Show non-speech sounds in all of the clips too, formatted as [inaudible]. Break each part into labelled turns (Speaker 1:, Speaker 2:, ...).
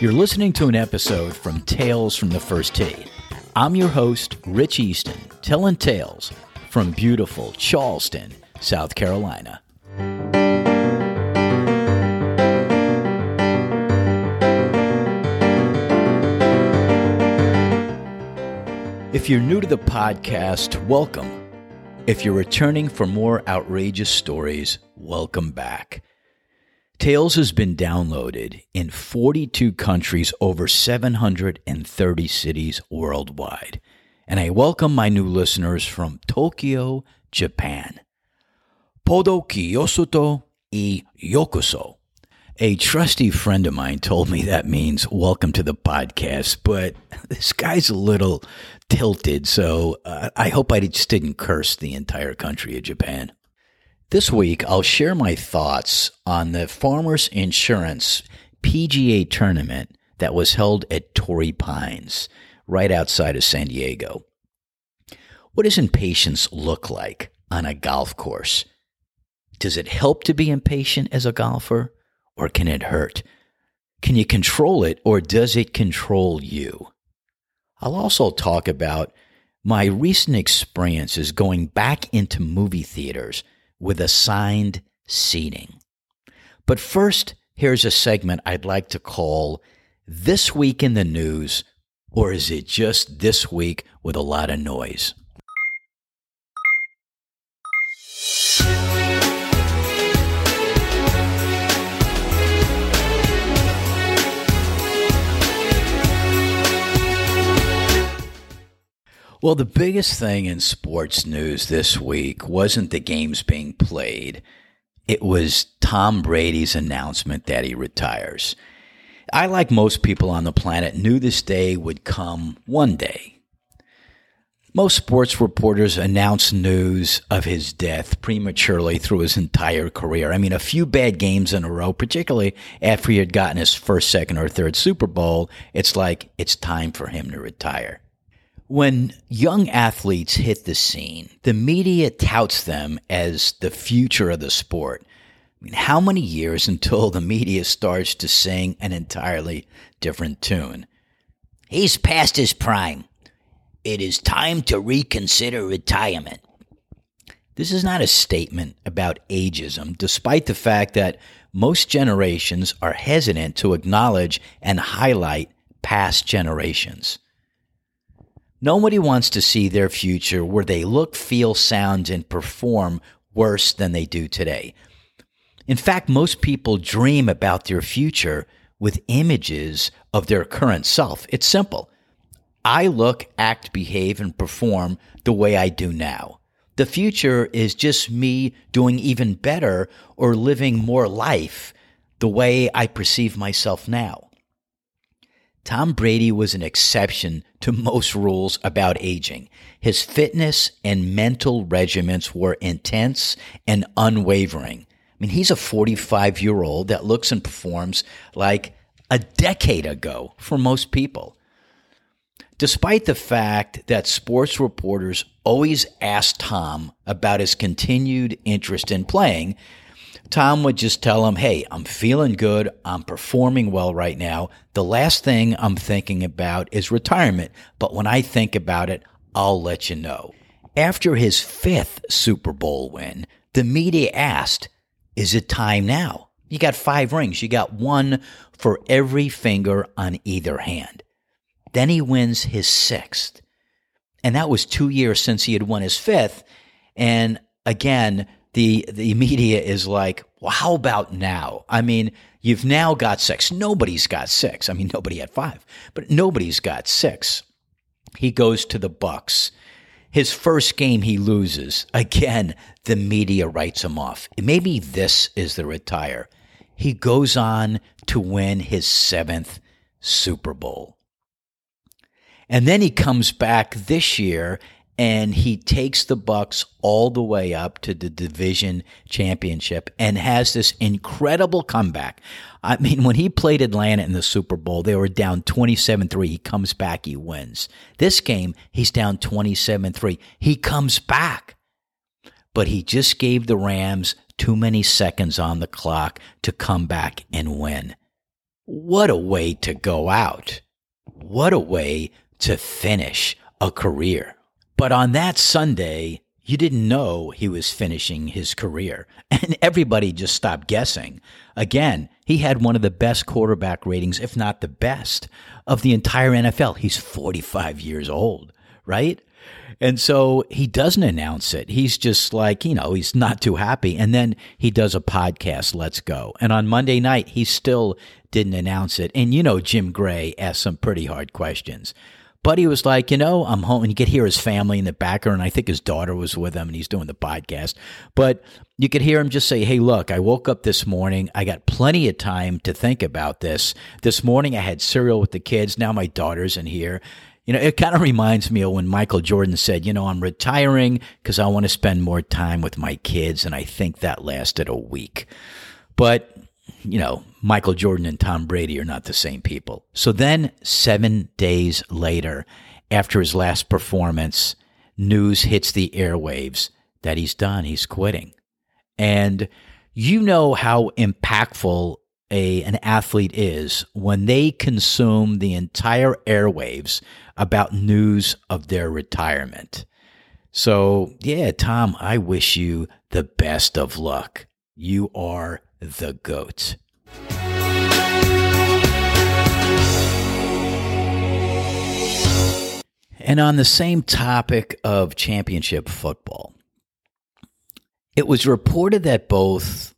Speaker 1: You're listening to an episode from Tales from the First Tee. I'm your host, Rich Easton, telling tales from beautiful Charleston, South Carolina. If you're new to the podcast, welcome. If you're returning for more outrageous stories, welcome back. Tales has been downloaded in 42 countries, over 730 cities worldwide. And I welcome my new listeners from Tokyo, Japan. Podo kiyosuto i yokoso. A trusty friend of mine told me that means welcome to the podcast, but [laughs] this guy's a little tilted, so uh, I hope I just didn't curse the entire country of Japan. This week, I'll share my thoughts on the Farmers Insurance PGA tournament that was held at Torrey Pines, right outside of San Diego. What does impatience look like on a golf course? Does it help to be impatient as a golfer, or can it hurt? Can you control it, or does it control you? I'll also talk about my recent experiences going back into movie theaters with assigned seating. But first, here's a segment I'd like to call This Week in the News, or is it just this week with a lot of noise? Well, the biggest thing in sports news this week wasn't the games being played. It was Tom Brady's announcement that he retires. I, like most people on the planet, knew this day would come one day. Most sports reporters announce news of his death prematurely through his entire career. I mean, a few bad games in a row, particularly after he had gotten his first, second, or third Super Bowl, it's like it's time for him to retire. When young athletes hit the scene, the media touts them as the future of the sport. I mean, how many years [laughs] until the media starts to sing an entirely different tune? He's past his prime. It is time to reconsider retirement. This is not a statement about ageism, despite the fact that most generations are hesitant to acknowledge and highlight past generations. Nobody wants to see their future where they look, feel, sound, and perform worse than they do today. In fact, most people dream about their future with images of their current self. It's simple. I look, act, behave, and perform the way I do now. The future is just me doing even better or living more life the way I perceive myself now. Tom Brady was an exception to most rules about aging. His fitness and mental regimens were intense and unwavering. I mean, he's a 45 year old that looks and performs like a decade ago for most people. Despite the fact that sports reporters always asked Tom about his continued interest in playing, Tom would just tell him, Hey, I'm feeling good. I'm performing well right now. The last thing I'm thinking about is retirement. But when I think about it, I'll let you know. After his fifth Super Bowl win, the media asked, Is it time now? You got five rings. You got one for every finger on either hand. Then he wins his sixth. And that was two years since he had won his fifth. And again, the the media is like, well, how about now? I mean, you've now got six. Nobody's got six. I mean, nobody had five, but nobody's got six. He goes to the Bucs. His first game he loses. Again, the media writes him off. Maybe this is the retire. He goes on to win his seventh Super Bowl. And then he comes back this year and he takes the Bucs all the way up to the division championship and has this incredible comeback. I mean, when he played Atlanta in the Super Bowl, they were down 27-3. He comes back, he wins. This game, he's down 27-3. He comes back. But he just gave the Rams too many seconds on the clock to come back and win. What a way to go out. What a way to finish a career. But on that Sunday, you didn't know he was finishing his career. [laughs] And everybody just stopped guessing. Again, he had one of the best quarterback ratings, if not the best, of the entire NFL. He's 45 years old, right? And so he doesn't announce it. He's just like, you know, he's not too happy. And then he does a podcast, Let's Go. And on Monday night, he still didn't announce it. And you know, Jim Gray asked some pretty hard questions. But he was like, you know, I'm home. And you could hear his family in the background. And I think his daughter was with him and he's doing the podcast. But you could hear him just say, hey, look, I woke up this morning. I got plenty of time to think about this. This morning I had cereal with the kids. Now my daughter's in here. You know, it kind of reminds me of when Michael Jordan said, you know, I'm retiring because I want to spend more time with my kids. And I think that lasted a week. But you know, Michael Jordan and Tom Brady are not the same people. So then, seven days later, after his last performance, news hits the airwaves that he's done, he's quitting. And you know how impactful a an athlete is when they consume the entire airwaves about news of their retirement. So, yeah, Tom, I wish you the best of luck. You are the GOAT. And on the same topic of championship football, it was reported that both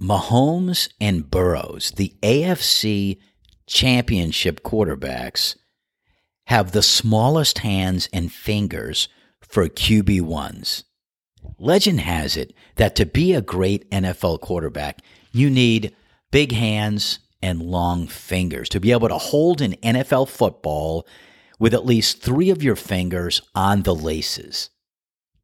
Speaker 1: Mahomes and Burrows, the AFC championship quarterbacks, have the smallest hands and fingers for QB1s. Legend has it that to be a great NFL quarterback, you need big hands and long fingers to be able to hold an NFL football with at least three of your fingers on the laces.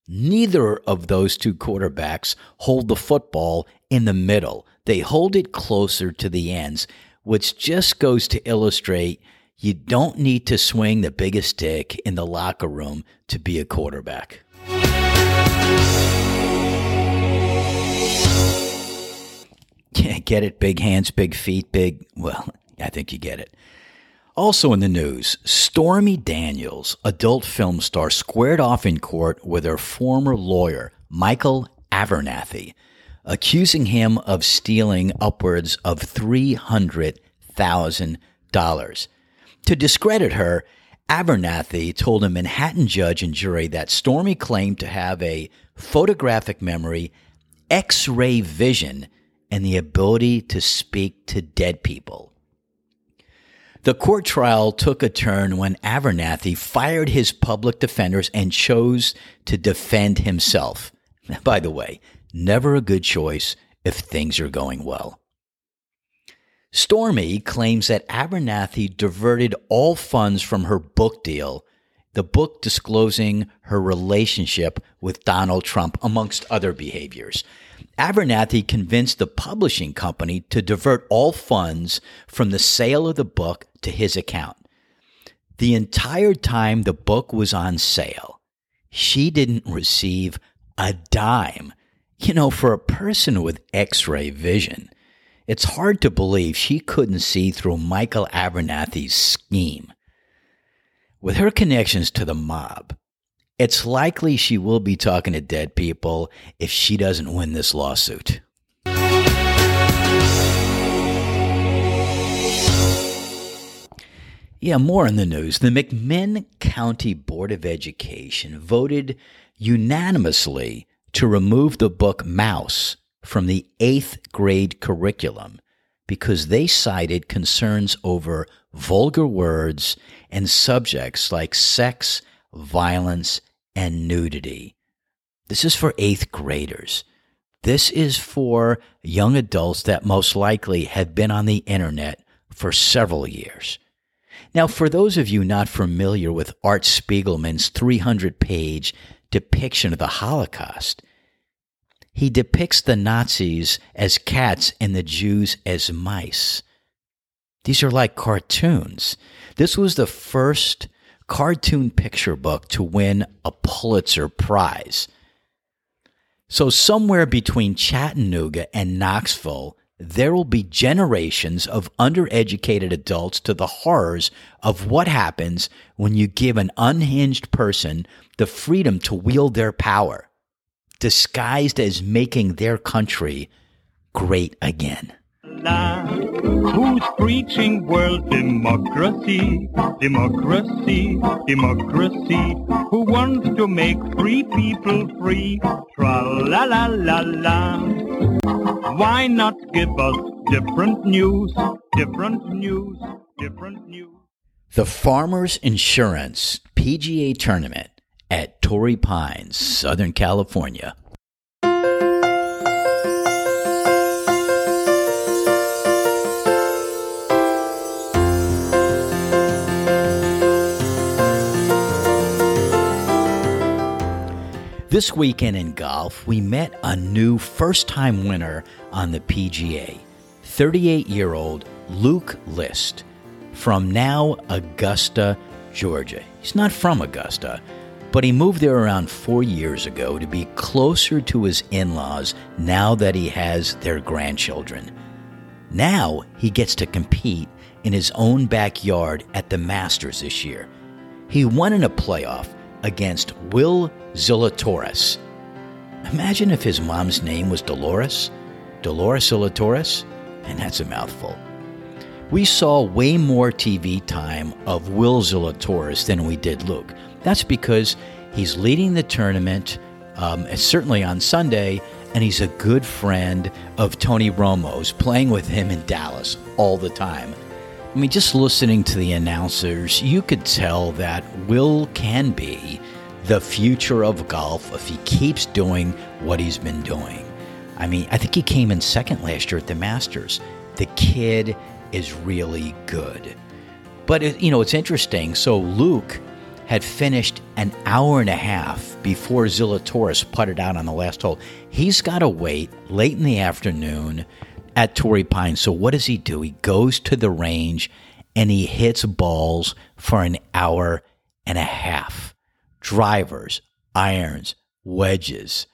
Speaker 1: Neither of those two quarterbacks hold the football in the middle. They hold it closer to the ends, which just goes to illustrate you don't need to swing the biggest stick in the locker room to be a quarterback. Get it? Big hands, big feet, big. Well, I think you get it. Also in the news, Stormy Daniels, adult film star, squared off in court with her former lawyer, Michael Avenatti, accusing him of stealing upwards of $300,000. To discredit her, Avenatti told a Manhattan judge and jury that Stormy claimed to have a photographic memory, x ray vision, and the ability to speak to dead people. The court trial took a turn when Avenatti fired his public defenders and chose to defend himself. [laughs] By the way, never a good choice if things are going well. Stormy claims that Avenatti diverted all funds from her book deal, the book disclosing her relationship with Donald Trump, amongst other behaviors. Avenatti convinced the publishing company to divert all funds from the sale of the book to his account. The entire time the book was on sale, she didn't receive a dime. You know, for a person with x ray vision, it's hard to believe she couldn't see through Michael Avenatti's scheme. With her connections to the mob, it's likely she will be talking to dead people if she doesn't win this lawsuit. Yeah, more in the news. The McMinn County Board of Education voted unanimously to remove the book Maus from the eighth grade curriculum because they cited concerns over vulgar words and subjects like sex violence, and nudity. This is for eighth graders. This is for young adults that most likely have been on the internet for several years. Now, for those of you not familiar with Art Spiegelman's 300 page depiction of the Holocaust, he depicts the Nazis as cats and the Jews as mice. These are like cartoons. This was the first cartoon picture book to win a Pulitzer Prize. So, somewhere between Chattanooga and Knoxville, there will be generations of undereducated adults to the horrors of what happens when you give an unhinged person the freedom to wield their power, disguised as making their country great again.
Speaker 2: Who's preaching world democracy, democracy, democracy? Who wants to make free people free? Tra la la la la. Why not give us different news, different news, different news?
Speaker 1: The Farmers Insurance PGA Tournament at Torrey Pines, Southern California. This weekend in golf, we met a new first time winner on the PGA 38 year old Luke List from now Augusta, Georgia. He's not from Augusta, but he moved there around four years ago to be closer to his in laws now that he has their grandchildren. Now he gets to compete in his own backyard at the Masters this year. He won in a playoff against Will Zalatoris. Imagine if his mom's name was Dolores, Dolores Zalatoris, and that's a mouthful. We saw way more TV time of Will Zalatoris than we did Luke. That's because he's leading the tournament, um, certainly on Sunday, and he's a good friend of Tony Romo's, playing with him in Dallas all the time. I mean, just listening to the announcers, you could tell that Will can be the future of golf if he keeps doing what he's been doing. I mean, I think he came in second last year at the Masters. The kid is really good. But, it, you know, it's interesting. So Luke had finished an hour and a half before Zalatoris putted out on the last hole. He's got to wait late in the afternoon at Torrey Pines. So what does he do? He goes to the range and he hits balls for an hour and a half drivers, irons, wedges.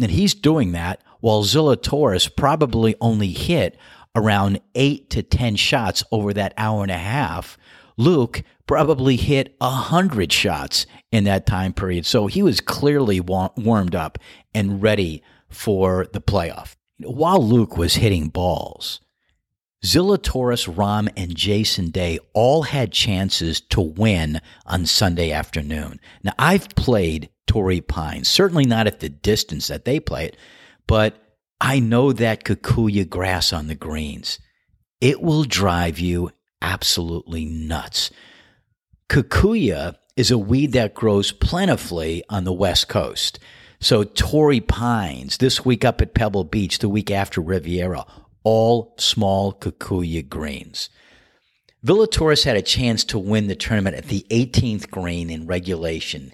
Speaker 1: And he's doing that while Zalatoris probably only hit around eight to 10 shots over that hour and a half. Luke probably hit a hundred shots in that time period. So he was clearly warmed up and ready for the playoff. While Luke was hitting balls, Zalatoris, Rahm, and Jason Day all had chances to win on Sunday afternoon. Now, I've played Torrey Pines, certainly not at the distance that they play it, but I know that kikuyu grass on the greens. It will drive you absolutely nuts. Kikuyu is a weed that grows plentifully on the West Coast. So, Torrey Pines, this week up at Pebble Beach, the week after Riviera, all small kikuyu greens. Zalatoris had a chance to win the tournament at the 18th green in regulation.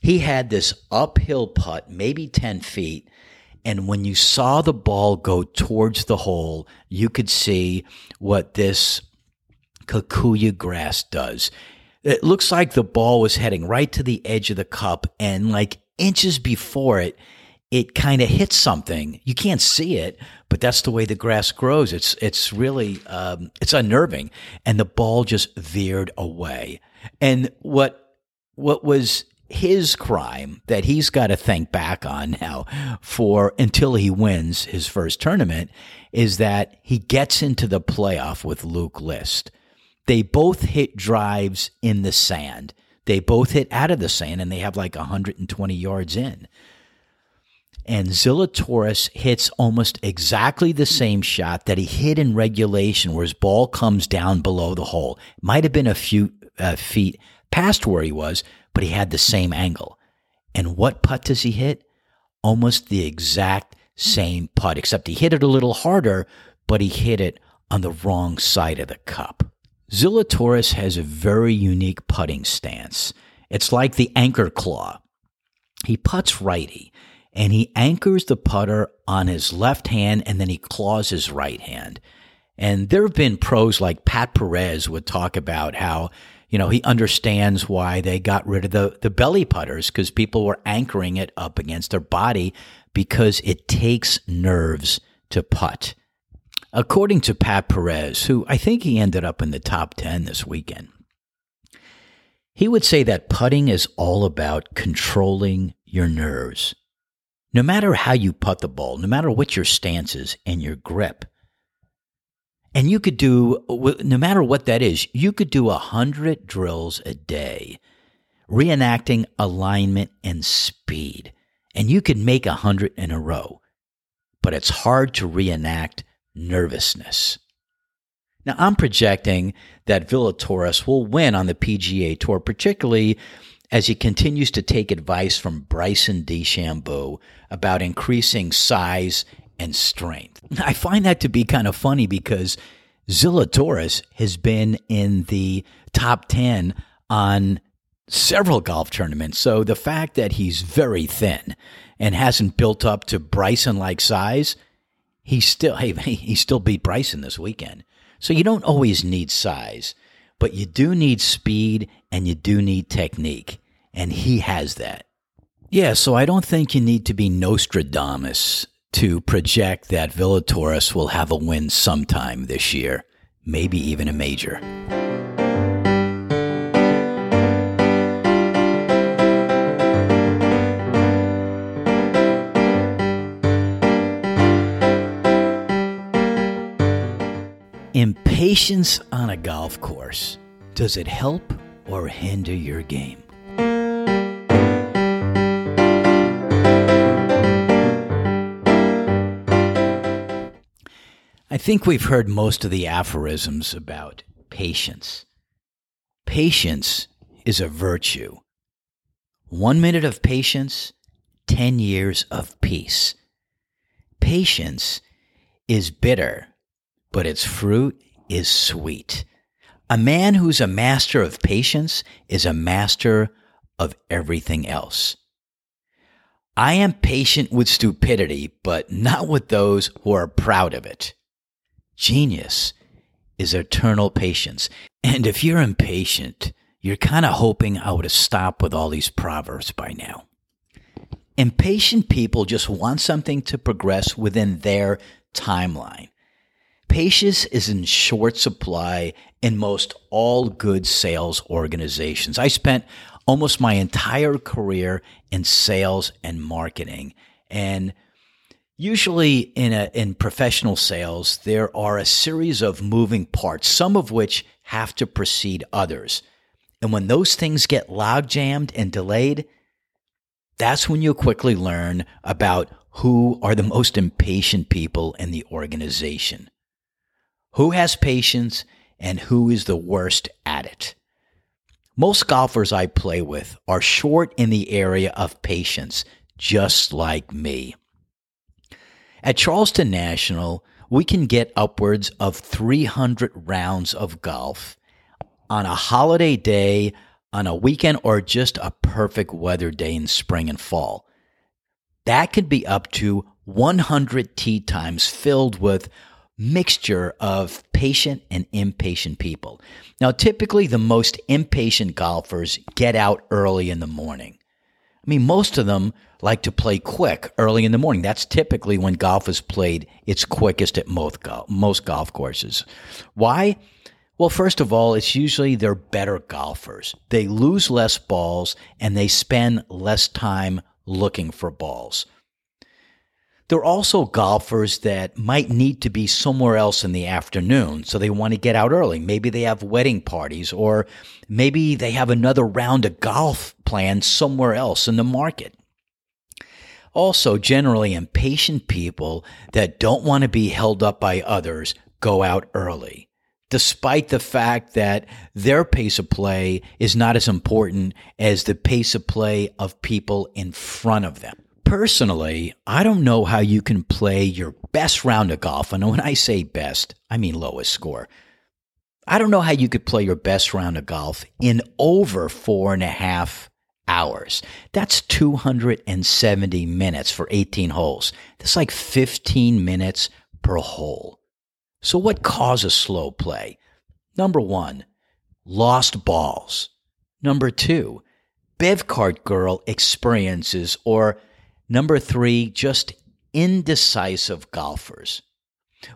Speaker 1: He had this uphill putt, maybe 10 feet, and when you saw the ball go towards the hole, you could see what this kikuyu grass does. It looks like the ball was heading right to the edge of the cup, and like inches before it, it kind of hits something. You can't see it, but that's the way the grass grows. It's it's really um, it's unnerving, and the ball just veered away. And what what was his crime that he's got to think back on now for until he wins his first tournament is that he gets into the playoff with Luke List. They both hit drives in the sand. They both hit out of the sand and they have like 120 yards in and Zalatoris hits almost exactly the same shot that he hit in regulation, where his ball comes down below the hole. Might have been a few uh, feet past where he was, but he had the same angle. And what putt does he hit? Almost the exact same putt, except he hit it a little harder, but he hit it on the wrong side of the cup. Zalatoris has a very unique putting stance. It's like the anchor claw. He puts righty and he anchors the putter on his left hand and then he claws his right hand. And there have been pros like Pat Perez would talk about how, you know, he understands why they got rid of the, the belly putters because people were anchoring it up against their body because it takes nerves to putt. According to Pat Perez, who I think he ended up in the top 10 this weekend, he would say that putting is all about controlling your nerves. No matter how you putt the ball, no matter what your stance is and your grip. And you could do, no matter what that is, you could do a hundred drills a day, reenacting alignment and speed. And you could make a hundred in a row. But it's hard to reenact nervousness. Now, I'm projecting that Zalatoris will win on the PGA Tour, particularly as he continues to take advice from Bryson DeChambeau about increasing size and strength. I find that to be kind of funny because Zalatoris has been in the top 10 on several golf tournaments. So the fact that he's very thin and hasn't built up to Bryson like size, he still hey, [laughs] he still beat Bryson this weekend. So you don't always need size, but you do need speed and you do need technique, and he has that. Yeah, so I don't think you need to be Nostradamus to project that Zalatoris will have a win sometime this year, maybe even a major. Impatience on a golf course. Does it help or hinder your game? I think we've heard most of the aphorisms about patience. Patience is a virtue. One minute of patience, 10 years of peace. Patience is bitter but its fruit is sweet. A man who's a master of patience is a master of everything else. I am patient with stupidity, but not with those who are proud of it. Genius is eternal patience. And if you're impatient, you're kind of hoping I would have stopped with all these proverbs by now. Impatient people just want something to progress within their timeline. Patience is in short supply in most all good sales organizations. I spent almost my entire career in sales and marketing. And usually in a, in professional sales, there are a series of moving parts, some of which have to precede others. And when those things get log jammed and delayed, that's when you quickly learn about who are the most impatient people in the organization who has patience and who is the worst at it. Most golfers I play with are short in the area of patience, just like me. At Charleston National, we can get upwards of 300 rounds of golf on a holiday day, on a weekend, or just a perfect weather day in spring and fall. That could be up to 100 tee times filled with mixture of patient and impatient people. Now, typically, the most impatient golfers get out early in the morning. I mean, most of them like to play quick early in the morning. That's typically when golf is played its quickest at most golf, most golf courses. Why? Well, first of all, it's usually they're better golfers. They lose less balls and they spend less time looking for balls. There are also golfers that might need to be somewhere else in the afternoon, so they want to get out early. Maybe they have wedding parties, or maybe they have another round of golf planned somewhere else in the market. Also, generally impatient people that don't want to be held up by others go out early, despite the fact that their pace of play is not as important as the pace of play of people in front of them. Personally, I don't know how you can play your best round of golf. And when I say best, I mean lowest score. I don't know how you could play your best round of golf in over four and a half hours. That's 270 minutes for 18 holes. That's like 15 minutes per hole. So, what causes slow play? Number one, lost balls. Number two, bev cart girl experiences or Number three, just indecisive golfers.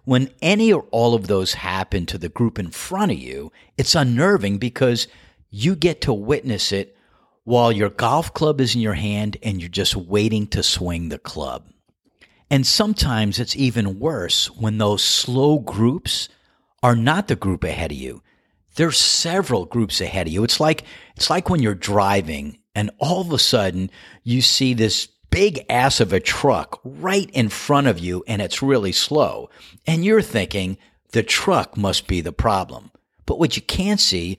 Speaker 1: When any or all of those happen to the group in front of you, it's unnerving because you get to witness it while your golf club is in your hand and you're just waiting to swing the club. And sometimes it's even worse when those slow groups are not the group ahead of you. There's several groups ahead of you. It's like it's like when you're driving and all of a sudden you see this big ass of a truck right in front of you and it's really slow. And you're thinking the truck must be the problem. But what you can't see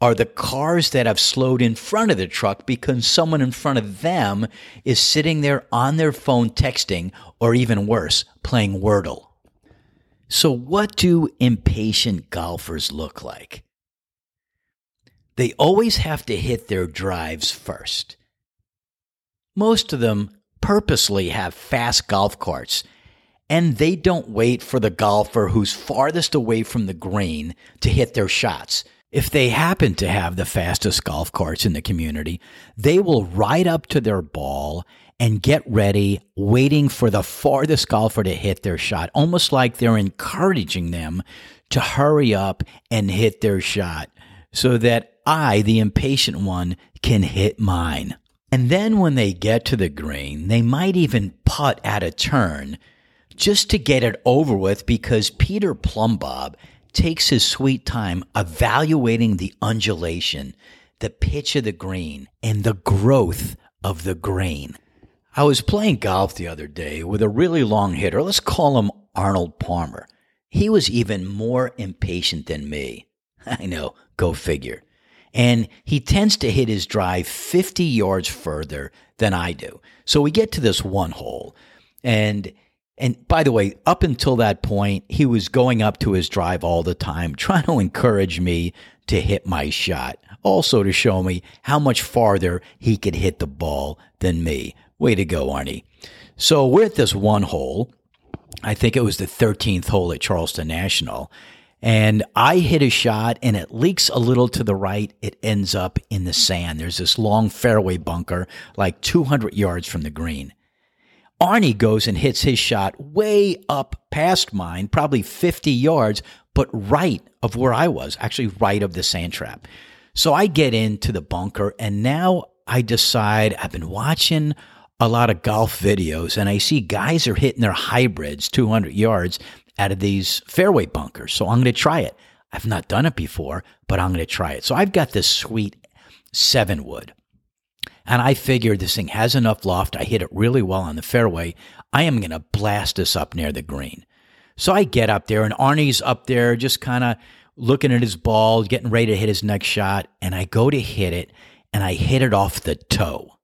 Speaker 1: are the cars that have slowed in front of the truck because someone in front of them is sitting there on their phone texting or even worse, playing Wordle. So, what do impatient golfers look like? They always have to hit their drives first. Most of them purposely have fast golf carts, and they don't wait for the golfer who's farthest away from the green to hit their shots. If they happen to have the fastest golf carts in the community, they will ride up to their ball and get ready, waiting for the farthest golfer to hit their shot, almost like they're encouraging them to hurry up and hit their shot so that I, the impatient one, can hit mine. And then when they get to the green, they might even putt at a turn just to get it over with because Peter Plumbob takes his sweet time evaluating the undulation, the pitch of the green, and the growth of the grain. I was playing golf the other day with a really long hitter. Let's call him Arnold Palmer. He was even more impatient than me. [laughs] I know, go figure and he tends to hit his drive 50 yards further than I do. So we get to this one hole and and by the way, up until that point, he was going up to his drive all the time, [laughs] trying to encourage me to hit my shot, also to show me how much farther he could hit the ball than me. Way to go, Arnie. So we're at this one hole. I think it was the 13th hole at Charleston National. And I hit a shot and it leaks a little to the right. It ends up in the sand. There's this long fairway bunker, like 200 yards from the green. Arnie goes and hits his shot way up past mine, probably 50 yards, but right of where I was, actually right of the sand trap. So I get into the bunker and now I decide I've been watching a lot of golf videos and I see guys are hitting their hybrids 200 yards out of these fairway bunkers. So I'm going to try it. I've not done it before, but I'm going to try it. So I've got this sweet seven wood. And I figured this thing has enough loft. I hit it really well on the fairway. I am going to blast this up near the green. So I get up there, and Arnie's up there just kind of looking at his ball, getting ready to hit his next shot. And I go to hit it, and I hit it off the toe.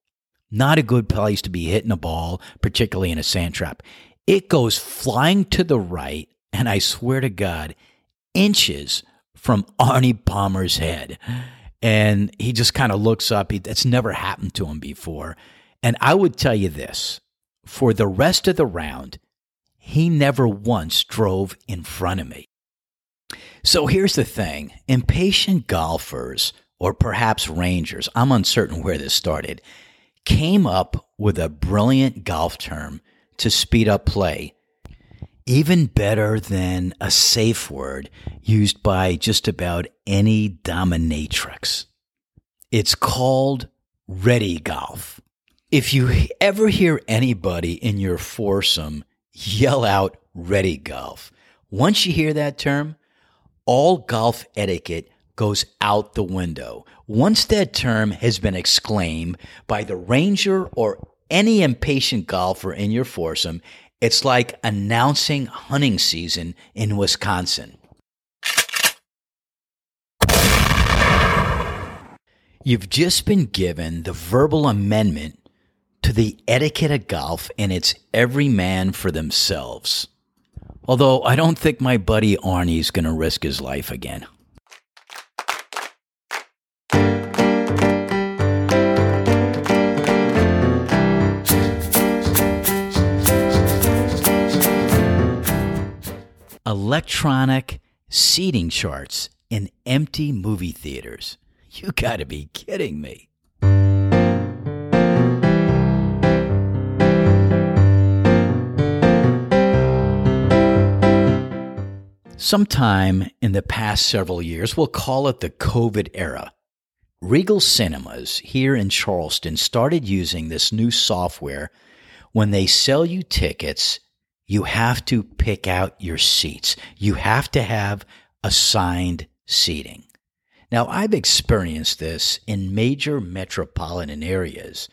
Speaker 1: Not a good place to be hitting a ball, particularly in a sand trap. It goes flying to the right, and I swear to God, inches from [laughs] Arnie Palmer's head. And he just kind of looks up. He, that's never happened to him before. And I would tell you this for the rest of the round, he never once drove in front of me. So here's the thing impatient golfers, or perhaps rangers, I'm uncertain where this started, came up with a brilliant golf term to speed up play. Even better than a safe word used by just about any dominatrix. It's called ready golf. If you ever hear anybody in your foursome yell out ready golf, once you hear that term, all golf etiquette goes out the window. Once that term has been exclaimed by the ranger or any impatient golfer in your foursome, it's like announcing hunting season in Wisconsin. You've just been given the verbal amendment to the etiquette of golf, and it's every man for themselves. Although I don't think my buddy Arnie's going to risk his life again. Electronic seating charts in empty movie theaters. You gotta be kidding me. Sometime in the past several years, we'll call it the COVID era, Regal Cinemas here in Charleston started using this new software. When they sell you tickets, you have to pick out your seats. You have to have assigned seating. Now, I've experienced this in major metropolitan areas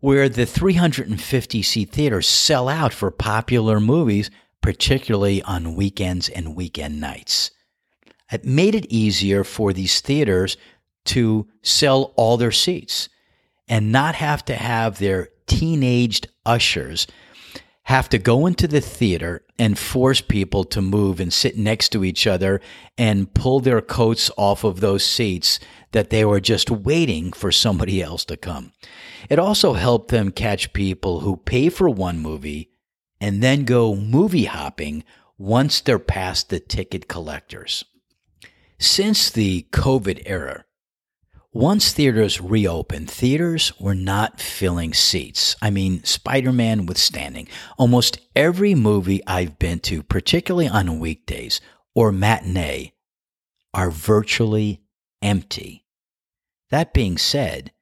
Speaker 1: where the 350 seat theaters sell out for popular movies, particularly on weekends and weekend nights. It made it easier for these theaters to sell all their seats and not have to have their teenaged ushers have to go into the theater and force people to move and sit next to each other and pull their coats off of those seats that they were just waiting for somebody else to come. It also helped them catch people who pay for one movie and then go movie hopping once they're past the ticket collectors. Since the COVID era, once theaters reopened, theaters were not filling seats. I mean, Spider Man withstanding. Almost every movie I've been to, particularly on weekdays or matinee, are virtually empty. That being said,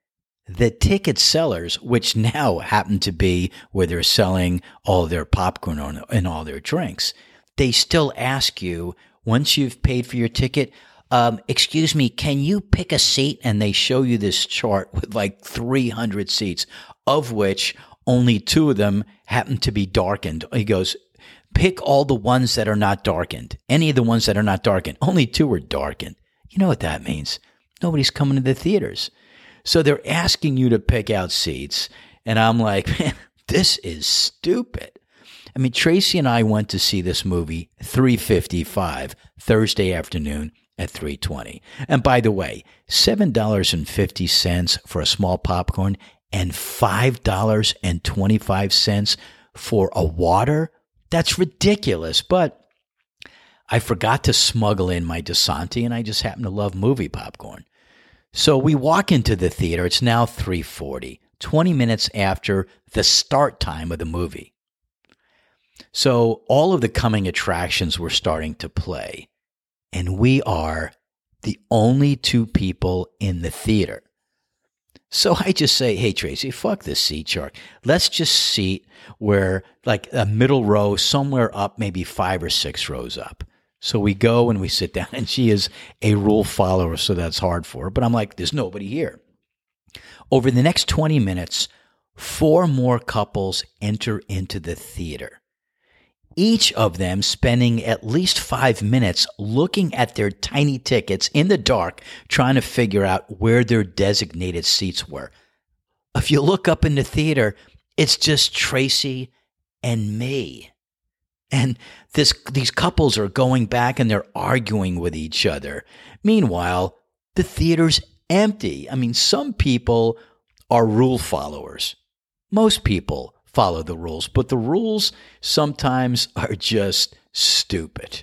Speaker 1: the ticket sellers, which now happen to be where they're selling all their popcorn and all their drinks, they still ask you once you've paid for your ticket, um, excuse me, can you pick a seat? And they show you this chart with like 300 seats, of which only two of them happen to be darkened. He goes, pick all the ones that are not darkened. Any of the ones that are not darkened. Only two are darkened. You know what that means? Nobody's coming to the theaters. So they're asking you to pick out seats. And I'm like, [laughs] man, this is stupid. I mean, Tracy and I went to see this movie 355 Thursday afternoon at 320. And by the way, $7.50 for a small popcorn and $5.25 for a water? That's ridiculous, but I forgot to smuggle in my Dasani and I just happen to love movie popcorn. So we walk into the theater. It's now 3:40, 20 minutes after the start time of the movie. So all of the coming attractions were starting to play and we are the only two people in the theater. So I just say, hey, Tracy, fuck this seat chart. Let's just seat where, like, a middle row, somewhere up, maybe five or six rows up. So we go and we sit [laughs] down, and she is a rule follower, so that's hard for her. But I'm like, there's nobody here. Over the next 20 minutes, four more couples enter into the theater each of them spending at least five minutes looking at their tiny tickets in the dark, trying to figure out where their designated seats were. If you look up in the theater, it's just Tracy and me. And this, these couples are going back and they're arguing with each other. Meanwhile, the theater's empty. I mean, some people are rule followers. Most people follow the rules, but the rules sometimes [laughs] are just stupid.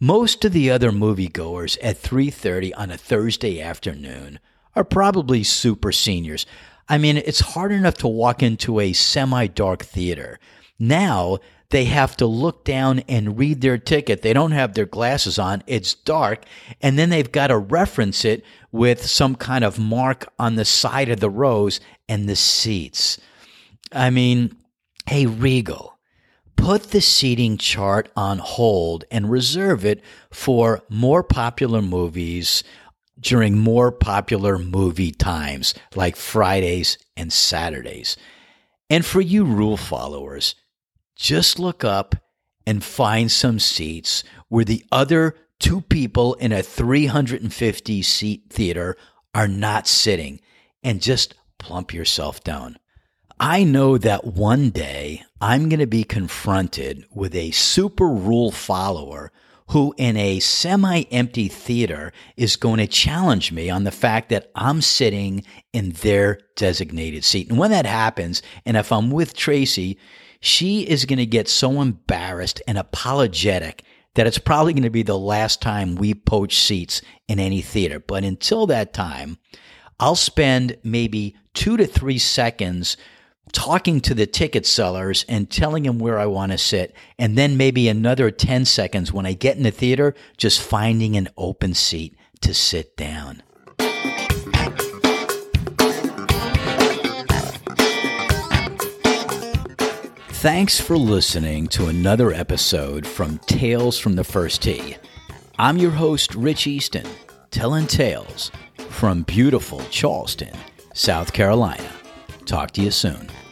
Speaker 1: Most of the other moviegoers at 3:30 on a Thursday afternoon are probably super seniors. I mean, it's hard enough to walk into a semi-dark theater. Now, they have to look down and read their ticket. They don't have their glasses on. It's dark. And then they've got to reference it with some kind of mark on the side of the rows and the seats. I mean, hey, Regal, put the seating chart on hold and reserve it for more popular movies during more popular movie times like Fridays and Saturdays. And for you rule followers, just look up and find some seats where the other two people in a 350 seat theater are not sitting and just plump yourself down. I know that one day I'm going to be confronted with a super rule follower who, in a semi empty theater, is going to challenge me on the fact that I'm sitting in their designated seat. And when that happens, and if I'm with Tracy, she is going to get so embarrassed and apologetic that it's probably going to be the last time we poach seats in any theater. But until that time, I'll spend maybe two to three seconds talking to the ticket sellers and telling them where I want to sit, and then maybe another 10 seconds when I get in the theater, just finding an open seat to sit down. Thanks for listening to another episode from Tales from the First Tee. I'm your host, Rich Easton, telling tales from beautiful Charleston, South Carolina. Talk to you soon.